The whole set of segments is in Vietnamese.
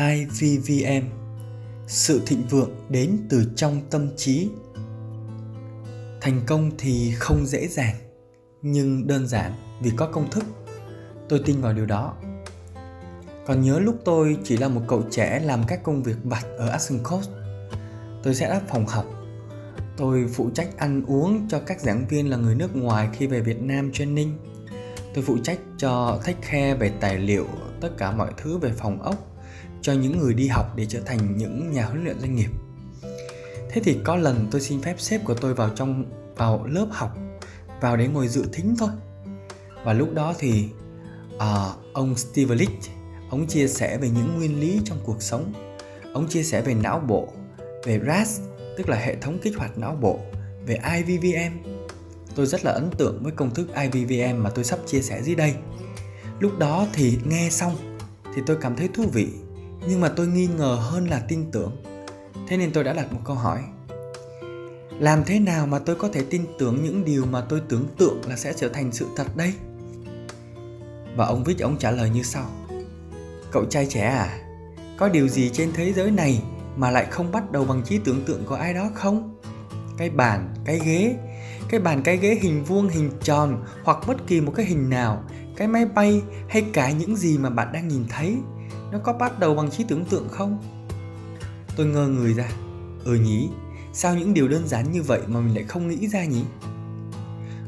IVVM Sự thịnh vượng đến từ trong tâm trí. Thành công thì không dễ dàng Nhưng đơn giản vì có công thức. Tôi tin vào điều đó. Còn nhớ lúc tôi chỉ là một cậu trẻ làm các công việc vặt ở Action Coast Tôi sẽ đáp phòng học. Tôi phụ trách ăn uống cho các giảng viên là người nước ngoài khi về Việt Nam training. Tôi phụ trách cho take care về tài liệu, tất cả mọi thứ về phòng ốc cho những người đi học để trở thành những nhà huấn luyện doanh nghiệp. Thế thì có lần tôi xin phép sếp của tôi vào trong vào lớp học vào để ngồi dự thính thôi. Và lúc đó thì à, ông Steve Licht ông chia sẻ về những nguyên lý trong cuộc sống. Ông chia sẻ về não bộ, về RAS, tức là hệ thống kích hoạt não bộ, về IVVM, tôi rất là ấn tượng với công thức IVVM mà tôi sắp chia sẻ dưới đây. Lúc đó thì nghe xong thì tôi cảm thấy thú vị, nhưng mà tôi nghi ngờ hơn là tin tưởng. Thế nên tôi đã đặt một câu hỏi. Làm thế nào mà tôi có thể tin tưởng những điều mà tôi tưởng tượng là sẽ trở thành sự thật đây? Và ông Vích ông trả lời như sau. Cậu trai trẻ à, có điều gì trên thế giới này mà lại không bắt đầu bằng trí tưởng tượng của ai đó không? Cái bàn, cái ghế, cái bàn cái ghế hình vuông hình tròn hoặc bất kỳ một cái hình nào cái máy bay hay cả những gì mà bạn đang nhìn thấy nó có bắt đầu bằng trí tưởng tượng không? Tôi ngơ người ra. Ừ nhỉ sao những điều đơn giản như vậy mà mình lại không nghĩ ra nhỉ?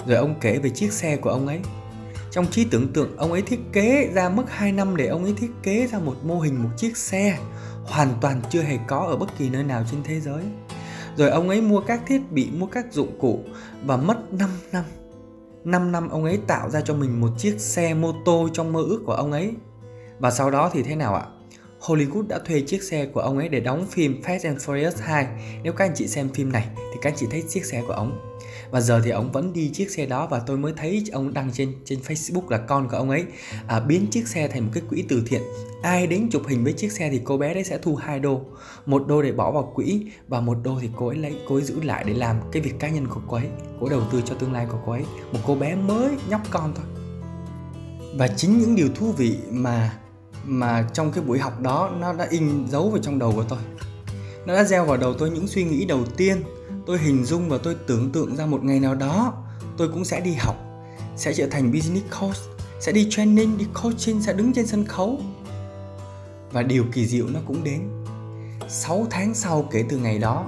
Rồi ông kể về chiếc xe của ông ấy. Trong trí tưởng tượng ông ấy thiết kế ra mất 2 năm để ông ấy thiết kế ra một mô hình một chiếc xe hoàn toàn chưa hề có ở bất kỳ nơi nào trên thế giới. Rồi ông ấy mua các thiết bị, mua các dụng cụ và mất 5 năm. 5 năm ông ấy tạo ra cho mình một chiếc xe mô tô trong mơ ước của ông ấy. Và sau đó thì thế nào ạ? Hollywood đã thuê chiếc xe của ông ấy để đóng phim Fast and Furious 2. Nếu các anh chị xem phim này thì các anh chị thấy chiếc xe của ông. Và giờ thì ông vẫn đi chiếc xe đó và tôi mới thấy ông đăng trên trên Facebook là con của ông ấy. À, biến chiếc xe thành một cái quỹ từ thiện. Ai đến chụp hình với chiếc xe thì cô bé đấy sẽ thu hai đô. Một đô để bỏ vào quỹ và một đô thì cô ấy lấy cô ấy giữ lại để làm cái việc cá nhân của cô ấy cô đầu tư cho tương lai của cô ấy. Một cô bé mới nhóc con thôi. Và chính những điều thú vị mà mà trong cái buổi học đó nó đã in dấu vào trong đầu của tôi. Nó đã gieo vào đầu tôi những suy nghĩ đầu tiên. Tôi hình dung và tôi tưởng tượng ra một ngày nào đó, tôi cũng sẽ đi học, sẽ trở thành business coach, sẽ đi training, đi coaching, sẽ đứng trên sân khấu. Và điều kỳ diệu nó cũng đến. 6 tháng sau kể từ ngày đó,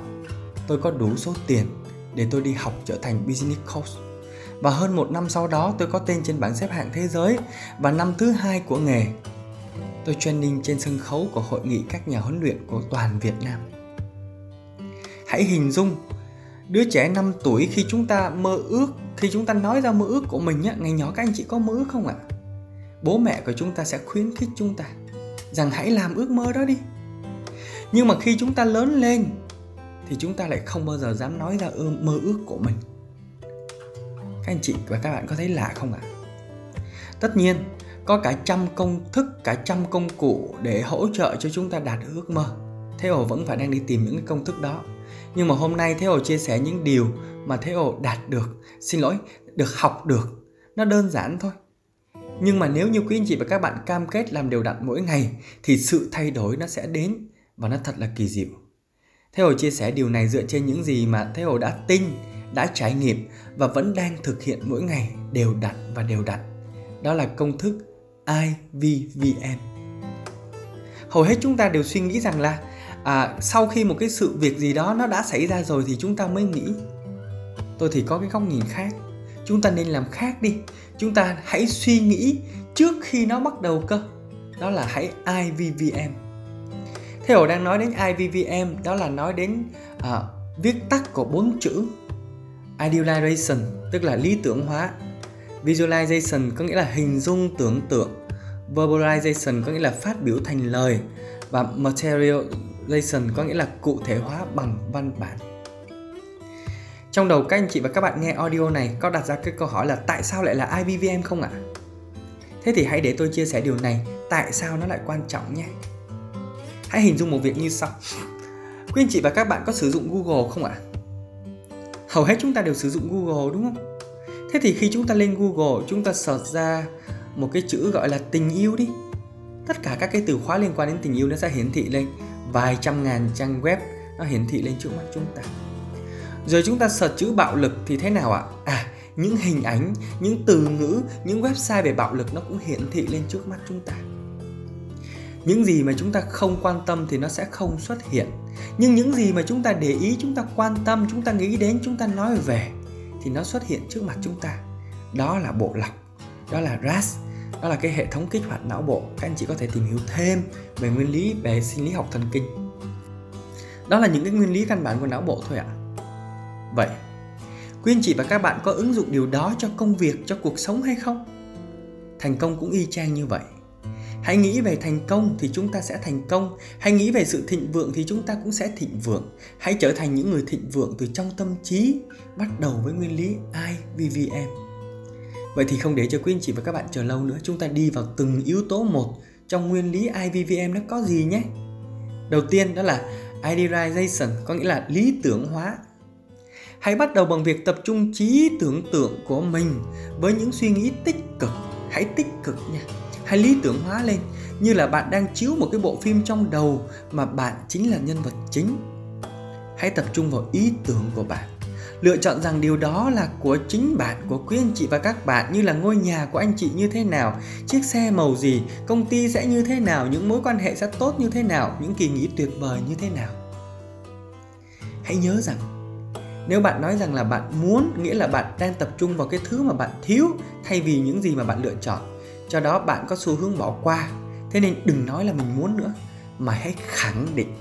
tôi có đủ số tiền để tôi đi học trở thành business coach. Và hơn một năm sau đó, tôi có tên trên bảng xếp hạng thế giới và năm thứ hai của nghề tôi training trên sân khấu của hội nghị các nhà huấn luyện của toàn Việt Nam. Hãy hình dung, đứa trẻ 5 tuổi khi chúng ta mơ ước, khi chúng ta nói ra mơ ước của mình á, ngày nhỏ các anh chị có mơ ước không ạ? Bố mẹ của chúng ta sẽ khuyến khích chúng ta rằng hãy làm ước mơ đó đi. Nhưng mà khi chúng ta lớn lên thì chúng ta lại không bao giờ dám nói ra mơ ước của mình. Các anh chị và các bạn có thấy lạ không ạ? Tất nhiên có cả trăm công thức cả trăm công cụ để hỗ trợ cho chúng ta đạt ước mơ thế hồ vẫn phải đang đi tìm những cái công thức đó nhưng mà hôm nay Thế Hồ chia sẻ những điều mà Thế Hồ đạt được, xin lỗi, được học được. Nó đơn giản thôi. Nhưng mà nếu như quý anh chị và các bạn cam kết làm đều đặn mỗi ngày thì sự thay đổi nó sẽ đến và nó thật là kỳ diệu. Thế Hồ chia sẻ điều này dựa trên những gì mà Thế Hồ đã tin, đã trải nghiệm và vẫn đang thực hiện mỗi ngày đều đặn và đều đặn. Đó là công thức IVVN. Hầu hết chúng ta đều suy nghĩ rằng là à, sau khi một cái sự việc gì đó nó đã xảy ra rồi thì chúng ta mới nghĩ. Tôi thì có cái góc nhìn khác. Chúng ta nên làm khác đi. Chúng ta hãy suy nghĩ trước khi nó bắt đầu cơ. Đó là hãy IVVM Thế Hồ đang nói đến IVVM đó là nói đến à, viết tắt của bốn chữ. Idealization tức là lý tưởng hóa. Visualization có nghĩa là hình dung tưởng tượng Verbalization có nghĩa là phát biểu thành lời và materialization có nghĩa là cụ thể hóa bằng văn bản. Trong đầu các anh chị và các bạn nghe audio này có đặt ra cái câu hỏi là tại sao lại là IBVM không ạ? À? Thế thì hãy để tôi chia sẻ điều này, tại sao nó lại quan trọng nhé. Hãy hình dung một việc như sau. Quý anh chị và các bạn có sử dụng Google không ạ? À? Hầu hết chúng ta đều sử dụng Google đúng không? Thế thì khi chúng ta lên Google, chúng ta search ra một cái chữ gọi là tình yêu đi. tất cả các cái từ khóa liên quan đến tình yêu nó sẽ hiển thị lên. Vài trăm ngàn trang web nó hiển thị lên trước mắt chúng ta. Rồi chúng ta search chữ bạo lực thì thế nào ạ? À những hình ảnh những từ ngữ những website về bạo lực nó cũng hiển thị lên trước mắt chúng ta. Những gì mà chúng ta không quan tâm thì nó sẽ không xuất hiện. Nhưng những gì mà chúng ta để ý chúng ta quan tâm chúng ta nghĩ đến chúng ta nói về thì nó xuất hiện trước mặt chúng ta. Đó là bộ lọc, đó là RAS, đó là cái hệ thống kích hoạt não bộ. Các anh chị có thể tìm hiểu thêm về nguyên lý về sinh lý học thần kinh. Đó là những cái nguyên lý căn bản của não bộ thôi ạ. Vậy, quý anh chị và các bạn có ứng dụng điều đó cho công việc, cho cuộc sống hay không? Thành công cũng y chang như vậy hãy nghĩ về thành công thì chúng ta sẽ thành công. Hãy nghĩ về sự thịnh vượng thì chúng ta cũng sẽ thịnh vượng. Hãy trở thành những người thịnh vượng từ trong tâm trí. Bắt đầu với nguyên lý IVVM vậy thì không để cho quý anh chị và các bạn chờ lâu nữa. Chúng ta đi vào từng yếu tố một trong nguyên lý IVVM nó có gì nhé? Đầu tiên đó là idealization, có nghĩa là lý tưởng hóa. Hãy bắt đầu bằng việc tập trung trí tưởng tượng của mình với những suy nghĩ tích cực. Hãy tích cực nha hãy lý tưởng hóa lên, như là bạn đang chiếu một cái bộ phim trong đầu mà bạn chính là nhân vật chính. Hãy tập trung vào ý tưởng của bạn. Lựa chọn rằng điều đó là của chính bạn, của quý anh chị và các bạn, như là ngôi nhà của anh chị như thế nào, chiếc xe màu gì, công ty sẽ như thế nào, những mối quan hệ sẽ tốt như thế nào, những kỳ nghỉ tuyệt vời như thế nào. Hãy nhớ rằng, nếu bạn nói rằng là bạn muốn, nghĩa là bạn đang tập trung vào cái thứ mà bạn thiếu thay vì những gì mà bạn lựa chọn cho đó bạn có xu hướng bỏ qua. Thế nên đừng nói là mình muốn nữa, mà hãy khẳng định.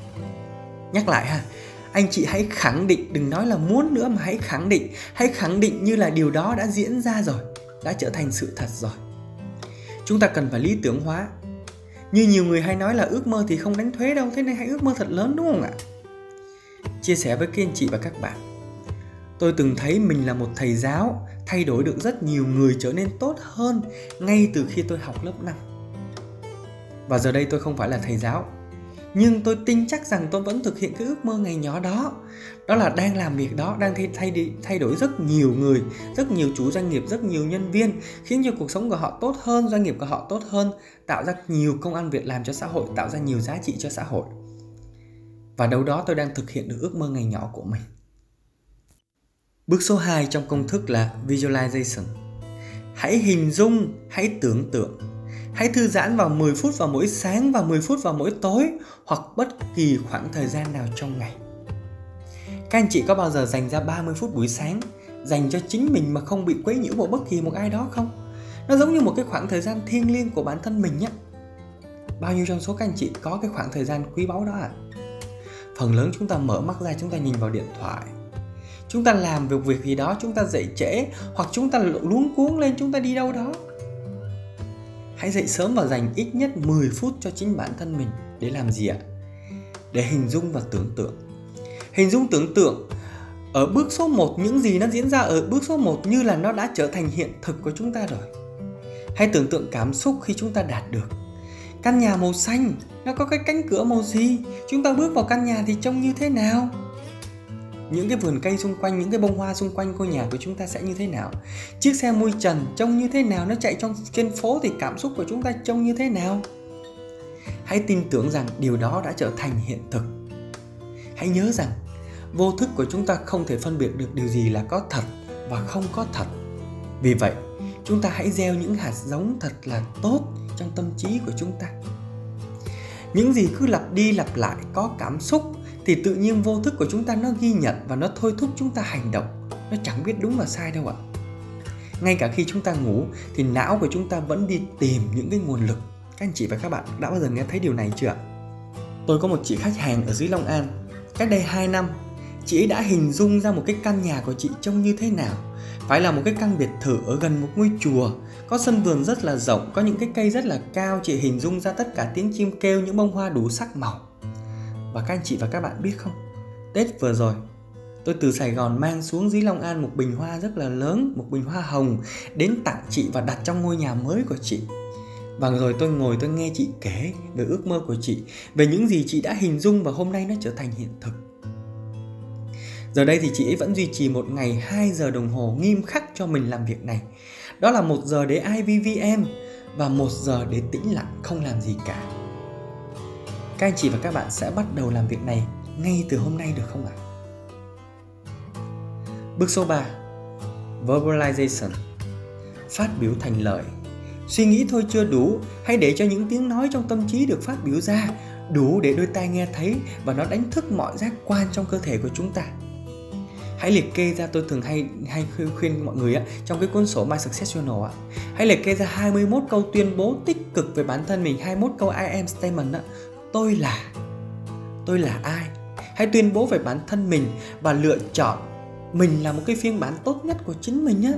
Nhắc lại ha, anh chị hãy khẳng định, đừng nói là muốn nữa mà hãy khẳng định. Hãy khẳng định như là điều đó đã diễn ra rồi, đã trở thành sự thật rồi. Chúng ta cần phải lý tưởng hóa. Như nhiều người hay nói là ước mơ thì không đánh thuế đâu, thế nên hãy ước mơ thật lớn, đúng không ạ? Chia sẻ với các anh chị và các bạn tôi từng thấy mình là một thầy giáo, thay đổi được rất nhiều người trở nên tốt hơn ngay từ khi tôi học lớp 5 và giờ đây tôi không phải là thầy giáo, nhưng tôi tin chắc rằng tôi vẫn thực hiện cái ước mơ ngày nhỏ đó. Đó là đang làm việc đó, đang thay thay thay đổi rất nhiều người, rất nhiều chủ doanh nghiệp, rất nhiều nhân viên, khiến cho cuộc sống của họ tốt hơn, doanh nghiệp của họ tốt hơn, tạo ra nhiều công ăn việc làm cho xã hội, tạo ra nhiều giá trị cho xã hội. Và đâu đó tôi đang thực hiện được ước mơ ngày nhỏ của mình bước số 2 trong công thức là visualization hãy hình dung, hãy tưởng tượng Hãy thư giãn vào 10 phút vào mỗi sáng và 10 phút vào mỗi tối hoặc bất kỳ khoảng thời gian nào trong ngày. Các anh chị có bao giờ dành ra 30 phút buổi sáng dành cho chính mình mà không bị quấy nhiễu bởi bất kỳ một ai đó không? Nó giống như một cái khoảng thời gian thiêng liêng của bản thân mình nhé. Bao nhiêu trong số các anh chị có cái khoảng thời gian quý báu đó à? Phần lớn chúng ta mở mắt ra, chúng ta nhìn vào điện thoại Chúng ta làm việc việc gì đó chúng ta dậy trễ Hoặc chúng ta luống cuống lên chúng ta đi đâu đó Hãy dậy sớm và dành ít nhất 10 phút cho chính bản thân mình để làm gì ạ? Để hình dung và tưởng tượng. Hình dung tưởng tượng ở bước số 1 những gì nó diễn ra ở bước số 1 như là nó đã trở thành hiện thực của chúng ta rồi. Hãy tưởng tượng cảm xúc khi chúng ta đạt được. Căn nhà màu xanh, nó có cái cánh cửa màu gì? Chúng ta bước vào căn nhà thì trông như thế nào? Những cái vườn cây xung quanh, những cái bông hoa xung quanh ngôi nhà của chúng ta sẽ như thế nào? Chiếc xe mui trần trông như thế nào? Nó chạy trong trên phố thì cảm xúc của chúng ta trông như thế nào? Hãy tin tưởng rằng điều đó đã trở thành hiện thực. Hãy nhớ rằng, vô thức của chúng ta không thể phân biệt được điều gì là có thật và không có thật. Vì vậy, chúng ta hãy gieo những hạt giống thật là tốt trong tâm trí của chúng ta. Những gì cứ lặp đi lặp lại có cảm xúc thì tự nhiên vô thức của chúng ta nó ghi nhận và nó thôi thúc chúng ta hành động. Nó chẳng biết đúng và sai đâu ạ. Ngay cả khi chúng ta ngủ, thì não của chúng ta vẫn đi tìm những cái nguồn lực. Các anh chị và các bạn đã bao giờ nghe thấy điều này chưa ạ? Tôi có một chị khách hàng ở dưới Long An. Cách đây 2 năm, chị ấy đã hình dung ra một cái căn nhà của chị trông như thế nào. Phải là một cái căn biệt thự ở gần một ngôi chùa. Có sân vườn rất là rộng, có những cái cây rất là cao. Chị hình dung ra tất cả tiếng chim kêu, những bông hoa đủ sắc màu và các anh chị và các bạn biết không? Tết vừa rồi, Tôi từ Sài Gòn mang xuống dưới Long An một bình hoa rất là lớn, Một bình hoa hồng Đến tặng chị và đặt trong ngôi nhà mới của chị. Và rồi tôi ngồi tôi nghe chị kể về ước mơ của chị, Về những gì chị đã hình dung và hôm nay nó trở thành hiện thực. Giờ đây thì chị ấy vẫn duy trì một ngày 2 giờ đồng hồ nghiêm khắc cho mình làm việc này. Đó là một giờ để IVVM và một giờ để tĩnh lặng, không làm gì cả các anh chị và các bạn sẽ bắt đầu làm việc này ngay từ hôm nay được không ạ? Bước số 3 verbalization. Phát biểu thành lời. Suy nghĩ thôi chưa đủ, hãy để cho những tiếng nói trong tâm trí được phát biểu ra, đủ để đôi tai nghe thấy và nó đánh thức mọi giác quan trong cơ thể của chúng ta. Hãy liệt kê ra, tôi thường hay hay khuyên mọi người á, trong cái cuốn sổ My Success Journal á, hãy liệt kê ra 21 câu tuyên bố tích cực về bản thân mình 21 câu I am statement á tôi là tôi là ai hãy tuyên bố về bản thân mình và lựa chọn mình là một cái phiên bản tốt nhất của chính mình nhé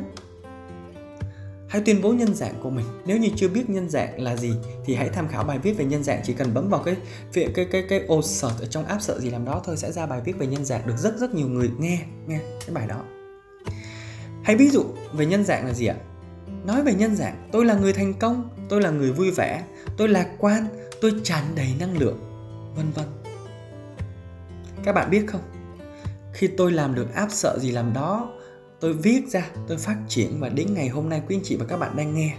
Hãy tuyên bố nhân dạng của mình. Nếu như chưa biết nhân dạng là gì thì hãy tham khảo bài viết về nhân dạng chỉ cần bấm vào cái cái cái cái, cái ô search ở trong app sợ gì làm đó thôi sẽ ra bài viết về nhân dạng được rất rất nhiều người nghe nghe cái bài đó. Hãy ví dụ về nhân dạng là gì ạ? Nói về nhân dạng, tôi là người thành công, tôi là người vui vẻ, tôi lạc quan, tôi tràn đầy năng lượng, vân vân. Các bạn biết không? Khi tôi làm được áp sợ gì làm đó tôi viết ra tôi phát triển và đến ngày hôm nay quý anh chị và các bạn đang nghe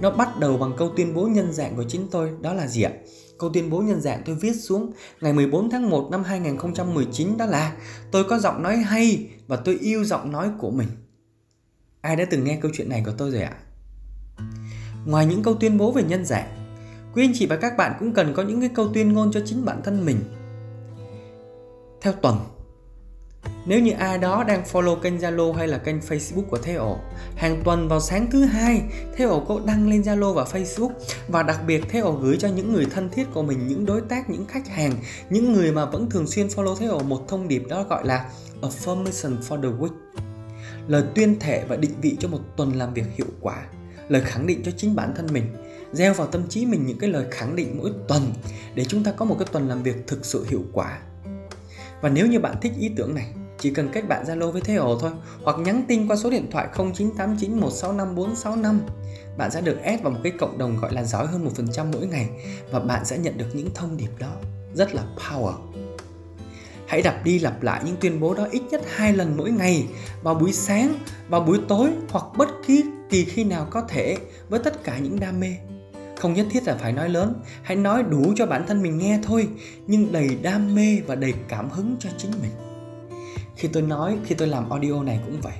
nó bắt đầu bằng câu tuyên bố nhân dạng của chính tôi đó là gì ạ câu tuyên bố nhân dạng tôi viết xuống ngày 14 tháng 1 năm 2019 đó là tôi có giọng nói hay và tôi yêu giọng nói của mình ai đã từng nghe câu chuyện này của tôi rồi ạ ngoài những câu tuyên bố về nhân dạng quý anh chị và các bạn cũng cần có những cái câu tuyên ngôn cho chính bản thân mình theo tuần nếu như ai đó đang follow kênh Zalo hay là kênh Facebook của Thế Ổ, hàng tuần vào sáng thứ hai, Thế Ổ có đăng lên Zalo và Facebook và đặc biệt Thế Ổ gửi cho những người thân thiết của mình, những đối tác, những khách hàng, những người mà vẫn thường xuyên follow Thế Ổ một thông điệp đó gọi là Affirmation for the Week. Lời tuyên thệ và định vị cho một tuần làm việc hiệu quả, lời khẳng định cho chính bản thân mình, gieo vào tâm trí mình những cái lời khẳng định mỗi tuần để chúng ta có một cái tuần làm việc thực sự hiệu quả. Và nếu như bạn thích ý tưởng này chỉ cần kết bạn Zalo với Thế Hồ thôi hoặc nhắn tin qua số điện thoại 0989165465 bạn sẽ được add vào một cái cộng đồng gọi là giỏi hơn 1% mỗi ngày và bạn sẽ nhận được những thông điệp đó rất là power hãy đập đi lặp lại những tuyên bố đó ít nhất hai lần mỗi ngày, vào buổi sáng, vào buổi tối hoặc bất kỳ kỳ khi nào có thể với tất cả những đam mê. Không nhất thiết là phải nói lớn, hãy nói đủ cho bản thân mình nghe thôi, nhưng đầy đam mê và đầy cảm hứng cho chính mình. Khi tôi nói, khi tôi làm audio này cũng vậy.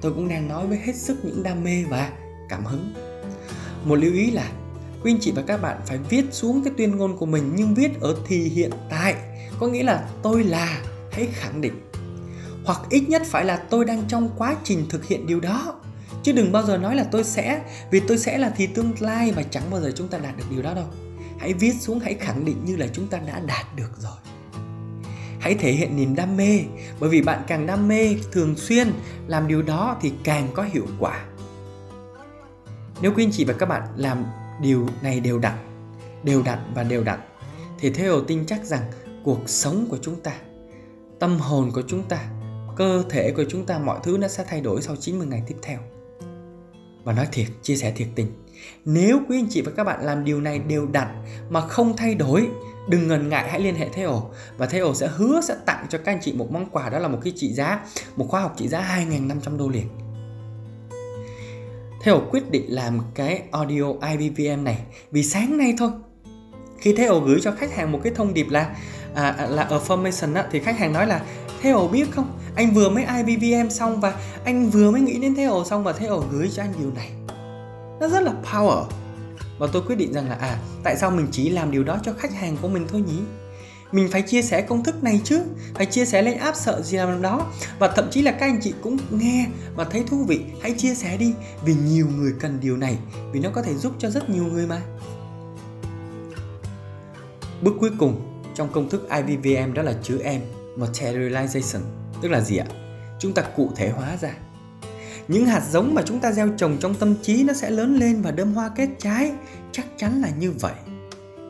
Tôi cũng đang nói với hết sức những đam mê và cảm hứng. Một lưu ý là, quý anh chị và các bạn phải viết xuống cái tuyên ngôn của mình, nhưng viết ở thì hiện tại có nghĩa là tôi là hãy khẳng định. Hoặc ít nhất phải là tôi đang trong quá trình thực hiện điều đó. Chứ đừng bao giờ nói là tôi sẽ, vì tôi sẽ là thì tương lai mà chẳng bao giờ chúng ta đạt được điều đó đâu. Hãy viết xuống, hãy khẳng định như là chúng ta đã đạt được rồi. Hãy thể hiện niềm đam mê, bởi vì bạn càng đam mê thường xuyên làm điều đó thì càng có hiệu quả. Nếu quý anh chị và các bạn làm điều này đều đặn đều đặn và đều đặn, thì theo tin chắc rằng cuộc sống của chúng ta, tâm hồn của chúng ta, cơ thể của chúng ta, mọi thứ nó sẽ thay đổi sau 90 ngày tiếp theo. Và nói thiệt, chia sẻ thiệt tình, nếu quý anh chị và các bạn làm điều này đều đặn mà không thay đổi, đừng ngần ngại, hãy liên hệ Thế Ổ và Thế Ổ sẽ hứa sẽ tặng cho các anh chị một món quà, đó là một cái trị giá, một khóa học trị giá 2.500 đô liền. Thế Ổ quyết định làm cái audio ibvm này vì sáng nay thôi. Khi Thế Ổ gửi cho khách hàng một cái thông điệp là À, à, là affirmation á, thì khách hàng nói là Thế biết không? Anh vừa mới ibvm xong và anh vừa mới nghĩ đến Thế xong và Thế gửi cho anh điều này. Nó rất là power. Và tôi quyết định rằng là à tại sao mình chỉ làm điều đó cho khách hàng của mình thôi nhỉ? Mình phải chia sẻ công thức này chứ phải chia sẻ lên app sợ gì làm đó. Và thậm chí là các anh chị cũng nghe và thấy thú vị. Hãy chia sẻ đi vì nhiều người cần điều này vì nó có thể giúp cho rất nhiều người mà. Bước cuối cùng trong công thức IVVM đó là chữ M, materialization, tức là gì ạ? Chúng ta cụ thể hóa ra. Những hạt giống mà chúng ta gieo trồng trong tâm trí nó sẽ lớn lên và đơm hoa kết trái. Chắc chắn là như vậy.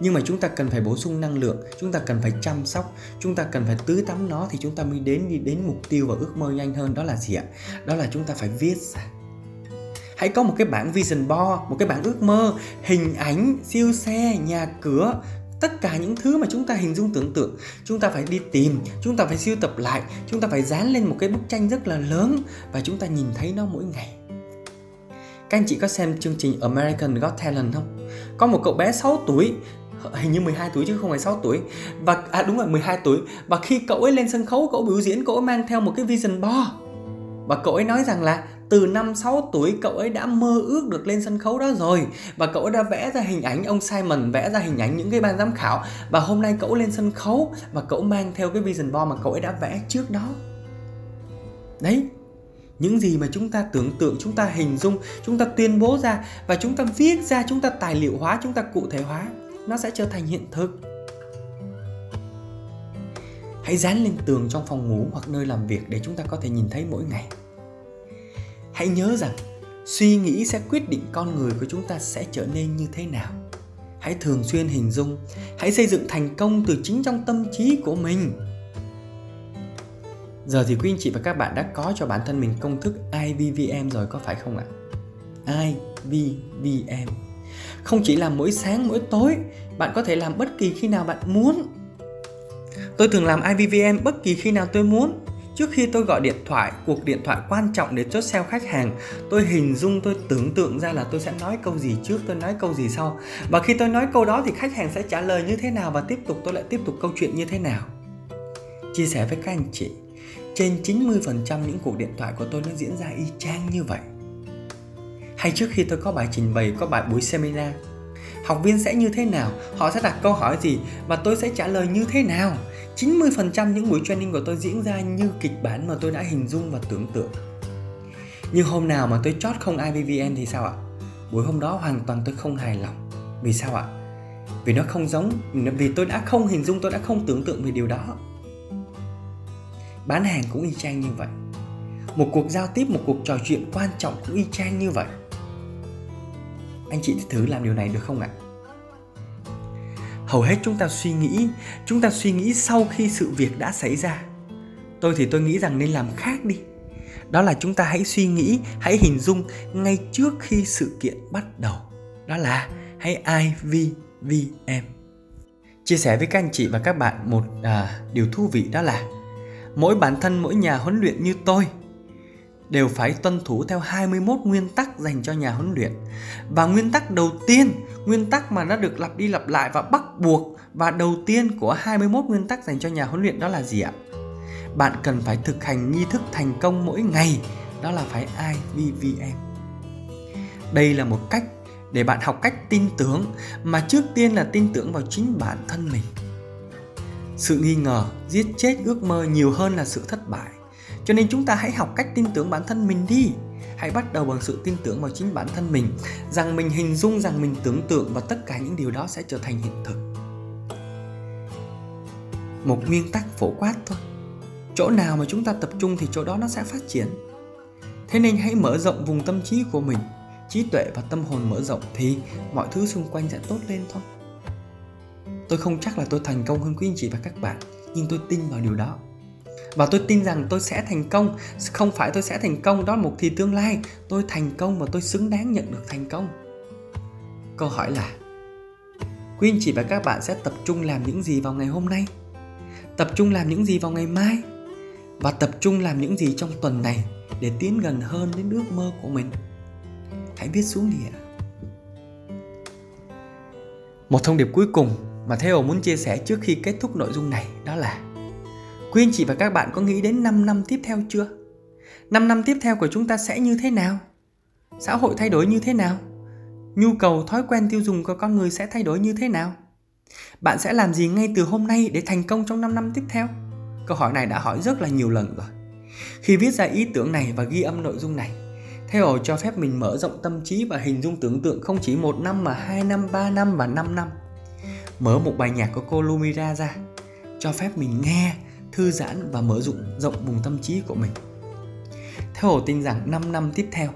Nhưng mà chúng ta cần phải bổ sung năng lượng, chúng ta cần phải chăm sóc, chúng ta cần phải tưới tắm nó thì chúng ta mới đến đi đến mục tiêu và ước mơ nhanh hơn. Đó là gì ạ? Đó là chúng ta phải viết ra. Hãy có một cái bảng vision board, một cái bảng ước mơ, hình ảnh, siêu xe, nhà cửa tất cả những thứ mà chúng ta hình dung tưởng tượng, chúng ta phải đi tìm, chúng ta phải siêu tập lại, chúng ta phải dán lên một cái bức tranh rất là lớn và chúng ta nhìn thấy nó mỗi ngày Các anh chị có xem chương trình American Got Talent không? Có một cậu bé 6 tuổi, hình như 12 tuổi chứ không phải 6 tuổi, và à đúng rồi 12 tuổi, và khi cậu ấy lên sân khấu, cậu biểu diễn, cậu ấy mang theo một cái vision board và cậu ấy nói rằng là từ năm 6 tuổi, cậu ấy đã mơ ước được lên sân khấu đó rồi. Và cậu ấy đã vẽ ra hình ảnh, ông Simon vẽ ra hình ảnh những cái ban giám khảo. Và hôm nay cậu lên sân khấu và cậu mang theo cái vision board mà cậu ấy đã vẽ trước đó. Đấy, những gì mà chúng ta tưởng tượng, chúng ta hình dung, chúng ta tuyên bố ra và chúng ta viết ra, chúng ta tài liệu hóa, chúng ta cụ thể hóa, nó sẽ trở thành hiện thực. Hãy dán lên tường trong phòng ngủ hoặc nơi làm việc để chúng ta có thể nhìn thấy mỗi ngày hãy nhớ rằng, suy nghĩ sẽ quyết định con người của chúng ta sẽ trở nên như thế nào. Hãy thường xuyên hình dung, hãy xây dựng thành công từ chính trong tâm trí của mình. Giờ thì quý anh chị và các bạn đã có cho bản thân mình công thức IVVM rồi, có phải không ạ? IVVM không chỉ làm mỗi sáng, mỗi tối, bạn có thể làm bất kỳ khi nào bạn muốn. Tôi thường làm IVVM bất kỳ khi nào tôi muốn. Trước khi tôi gọi điện thoại, cuộc điện thoại quan trọng để chốt sale khách hàng, tôi hình dung, tôi tưởng tượng ra là tôi sẽ nói câu gì trước, tôi nói câu gì sau. Và khi tôi nói câu đó thì khách hàng sẽ trả lời như thế nào và tiếp tục tôi lại tiếp tục câu chuyện như thế nào. Chia sẻ với các anh chị, trên 90% những cuộc điện thoại của tôi nó diễn ra y chang như vậy. Hay trước khi tôi có bài trình bày, có bài buổi seminar, học viên sẽ như thế nào, họ sẽ đặt câu hỏi gì và tôi sẽ trả lời như thế nào 90% những buổi training của tôi diễn ra như kịch bản mà tôi đã hình dung và tưởng tượng. Nhưng hôm nào mà tôi chót không IVVN thì sao ạ? Buổi hôm đó hoàn toàn tôi không hài lòng. Vì sao ạ? Vì nó không giống, vì tôi đã không hình dung, tôi đã không tưởng tượng về điều đó. Bán hàng cũng y chang như vậy. Một cuộc giao tiếp, một cuộc trò chuyện quan trọng cũng y chang như vậy. Anh chị thử làm điều này được không ạ? hầu hết chúng ta suy nghĩ chúng ta suy nghĩ sau khi sự việc đã xảy ra. Tôi thì tôi nghĩ rằng nên làm khác đi. Đó là chúng ta hãy suy nghĩ hãy hình dung ngay trước khi sự kiện bắt đầu. Đó là hãy IVVM chia sẻ với các anh chị và các bạn một à, điều thú vị đó là mỗi bản thân mỗi nhà huấn luyện như tôi đều phải tuân thủ theo 21 nguyên tắc dành cho nhà huấn luyện. Và nguyên tắc đầu tiên, nguyên tắc mà nó được lặp đi lặp lại và bắt buộc và đầu tiên của 21 nguyên tắc dành cho nhà huấn luyện đó là gì ạ? Bạn cần phải thực hành nghi thức thành công mỗi ngày, đó là phải IVVM. Đây là một cách để bạn học cách tin tưởng mà trước tiên là tin tưởng vào chính bản thân mình. Sự nghi ngờ giết chết ước mơ nhiều hơn là sự thất bại cho nên chúng ta hãy học cách tin tưởng bản thân mình đi. Hãy bắt đầu bằng sự tin tưởng vào chính bản thân mình, rằng mình hình dung, rằng mình tưởng tượng và tất cả những điều đó sẽ trở thành hiện thực. Một nguyên tắc phổ quát thôi. Chỗ nào mà chúng ta tập trung thì chỗ đó nó sẽ phát triển. Thế nên hãy mở rộng vùng tâm trí của mình, trí tuệ và tâm hồn mở rộng thì mọi thứ xung quanh sẽ tốt lên thôi. Tôi không chắc là tôi thành công hơn quý anh chị và các bạn, nhưng tôi tin vào điều đó và tôi tin rằng tôi sẽ thành công. Không phải tôi sẽ thành công, đó là một thì tương lai. Tôi thành công và tôi xứng đáng nhận được thành công. Câu hỏi là, quý anh chị và các bạn sẽ tập trung làm những gì vào ngày hôm nay? Tập trung làm những gì vào ngày mai? Và tập trung làm những gì trong tuần này để tiến gần hơn đến ước mơ của mình? Hãy viết xuống đi ạ. Một thông điệp cuối cùng mà Theo muốn chia sẻ trước khi kết thúc nội dung này đó là Quý anh chị và các bạn có nghĩ đến 5 năm tiếp theo chưa? 5 năm tiếp theo của chúng ta sẽ như thế nào? Xã hội thay đổi như thế nào? Nhu cầu, thói quen tiêu dùng của con người sẽ thay đổi như thế nào? Bạn sẽ làm gì ngay từ hôm nay để thành công trong 5 năm tiếp theo? Câu hỏi này đã hỏi rất là nhiều lần rồi. Khi viết ra ý tưởng này và ghi âm nội dung này, theo cho phép mình mở rộng tâm trí và hình dung tưởng tượng không chỉ một năm mà hai năm, ba năm và năm năm. Mở một bài nhạc của cô Lumira ra, cho phép mình nghe thư giãn và mở rộng rộng vùng tâm trí của mình. Theo Hồ tin rằng 5 năm tiếp theo,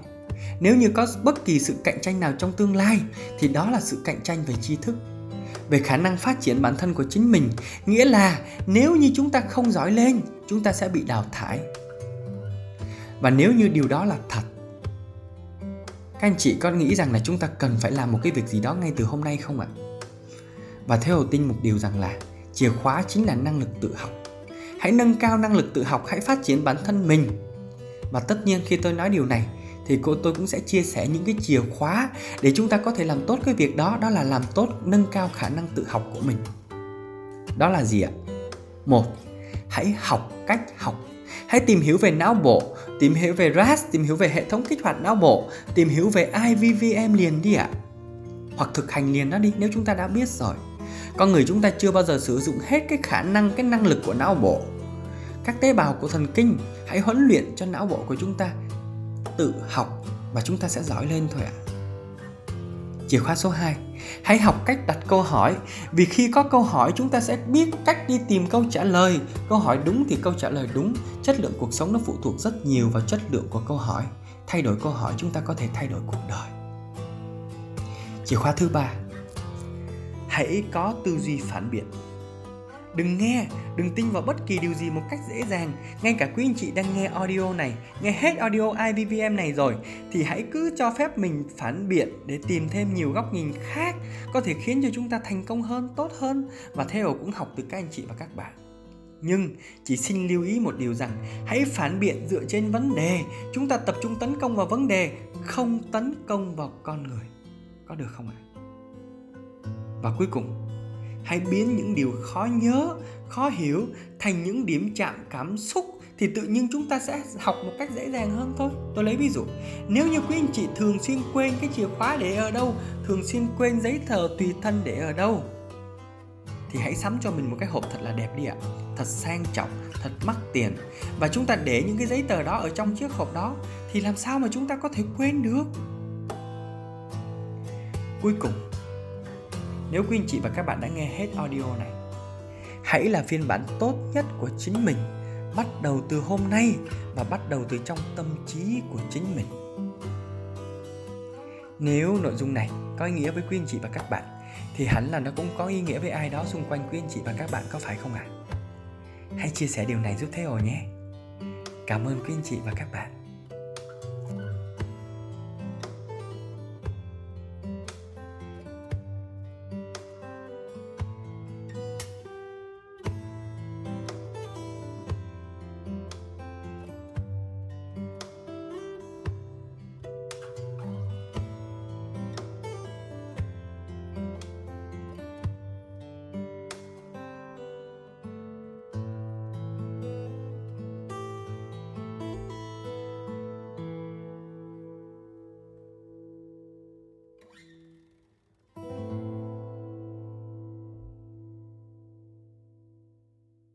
nếu như có bất kỳ sự cạnh tranh nào trong tương lai thì đó là sự cạnh tranh về tri thức, về khả năng phát triển bản thân của chính mình, nghĩa là nếu như chúng ta không giỏi lên, chúng ta sẽ bị đào thải. Và nếu như điều đó là thật, các anh chị có nghĩ rằng là chúng ta cần phải làm một cái việc gì đó ngay từ hôm nay không ạ? Và theo Hồ tin một điều rằng là chìa khóa chính là năng lực tự học hãy nâng cao năng lực tự học, hãy phát triển bản thân mình. Và tất nhiên khi tôi nói điều này, thì cô tôi cũng sẽ chia sẻ những cái chìa khóa để chúng ta có thể làm tốt cái việc đó. Đó là làm tốt, nâng cao khả năng tự học của mình. Đó là gì ạ? Một, hãy học cách học. Hãy tìm hiểu về não bộ, tìm hiểu về RAS, tìm hiểu về hệ thống kích hoạt não bộ, tìm hiểu về IVVM liền đi ạ. Hoặc thực hành liền nó đi, nếu chúng ta đã biết rồi con người chúng ta chưa bao giờ sử dụng hết cái khả năng, cái năng lực của não bộ. Các tế bào của thần kinh hãy huấn luyện cho não bộ của chúng ta tự học và chúng ta sẽ giỏi lên thôi ạ. Chìa khóa số 2 hãy học cách đặt câu hỏi, vì khi có câu hỏi chúng ta sẽ biết cách đi tìm câu trả lời. Câu hỏi đúng thì câu trả lời đúng, chất lượng cuộc sống nó phụ thuộc rất nhiều vào chất lượng của câu hỏi. Thay đổi câu hỏi chúng ta có thể thay đổi cuộc đời. Chìa khóa thứ ba hãy có tư duy phản biện. Đừng nghe, đừng tin vào bất kỳ điều gì một cách dễ dàng. Ngay cả quý anh chị đang nghe audio này, nghe hết audio ivvm này rồi, thì hãy cứ cho phép mình phản biện để tìm thêm nhiều góc nhìn khác, có thể khiến cho chúng ta thành công hơn, tốt hơn, và theo cũng học từ các anh chị và các bạn. Nhưng chỉ xin lưu ý một điều rằng, hãy phản biện dựa trên vấn đề. Chúng ta tập trung tấn công vào vấn đề, không tấn công vào con người. Có được không ạ? Và cuối cùng, hãy biến những điều khó nhớ, khó hiểu thành những điểm chạm cảm xúc thì tự nhiên chúng ta sẽ học một cách dễ dàng hơn thôi. Tôi lấy ví dụ, nếu như quý anh chị thường xuyên quên cái chìa khóa để ở đâu, thường xuyên quên giấy tờ tùy thân để ở đâu, thì hãy sắm cho mình một cái hộp thật là đẹp đi ạ. Thật sang trọng, thật mắc tiền. Và chúng ta để những cái giấy tờ đó ở trong chiếc hộp đó, thì làm sao mà chúng ta có thể quên được? Cuối cùng nếu quý anh chị và các bạn đã nghe hết audio này, hãy là phiên bản tốt nhất của chính mình, bắt đầu từ hôm nay và bắt đầu từ trong tâm trí của chính mình. Nếu nội dung này có ý nghĩa với quý anh chị và các bạn thì hẳn là nó cũng có ý nghĩa với ai đó xung quanh quý anh chị và các bạn có phải không ạ? À? Hãy chia sẻ điều này giúp Theo nhé. Cảm ơn quý anh chị và các bạn.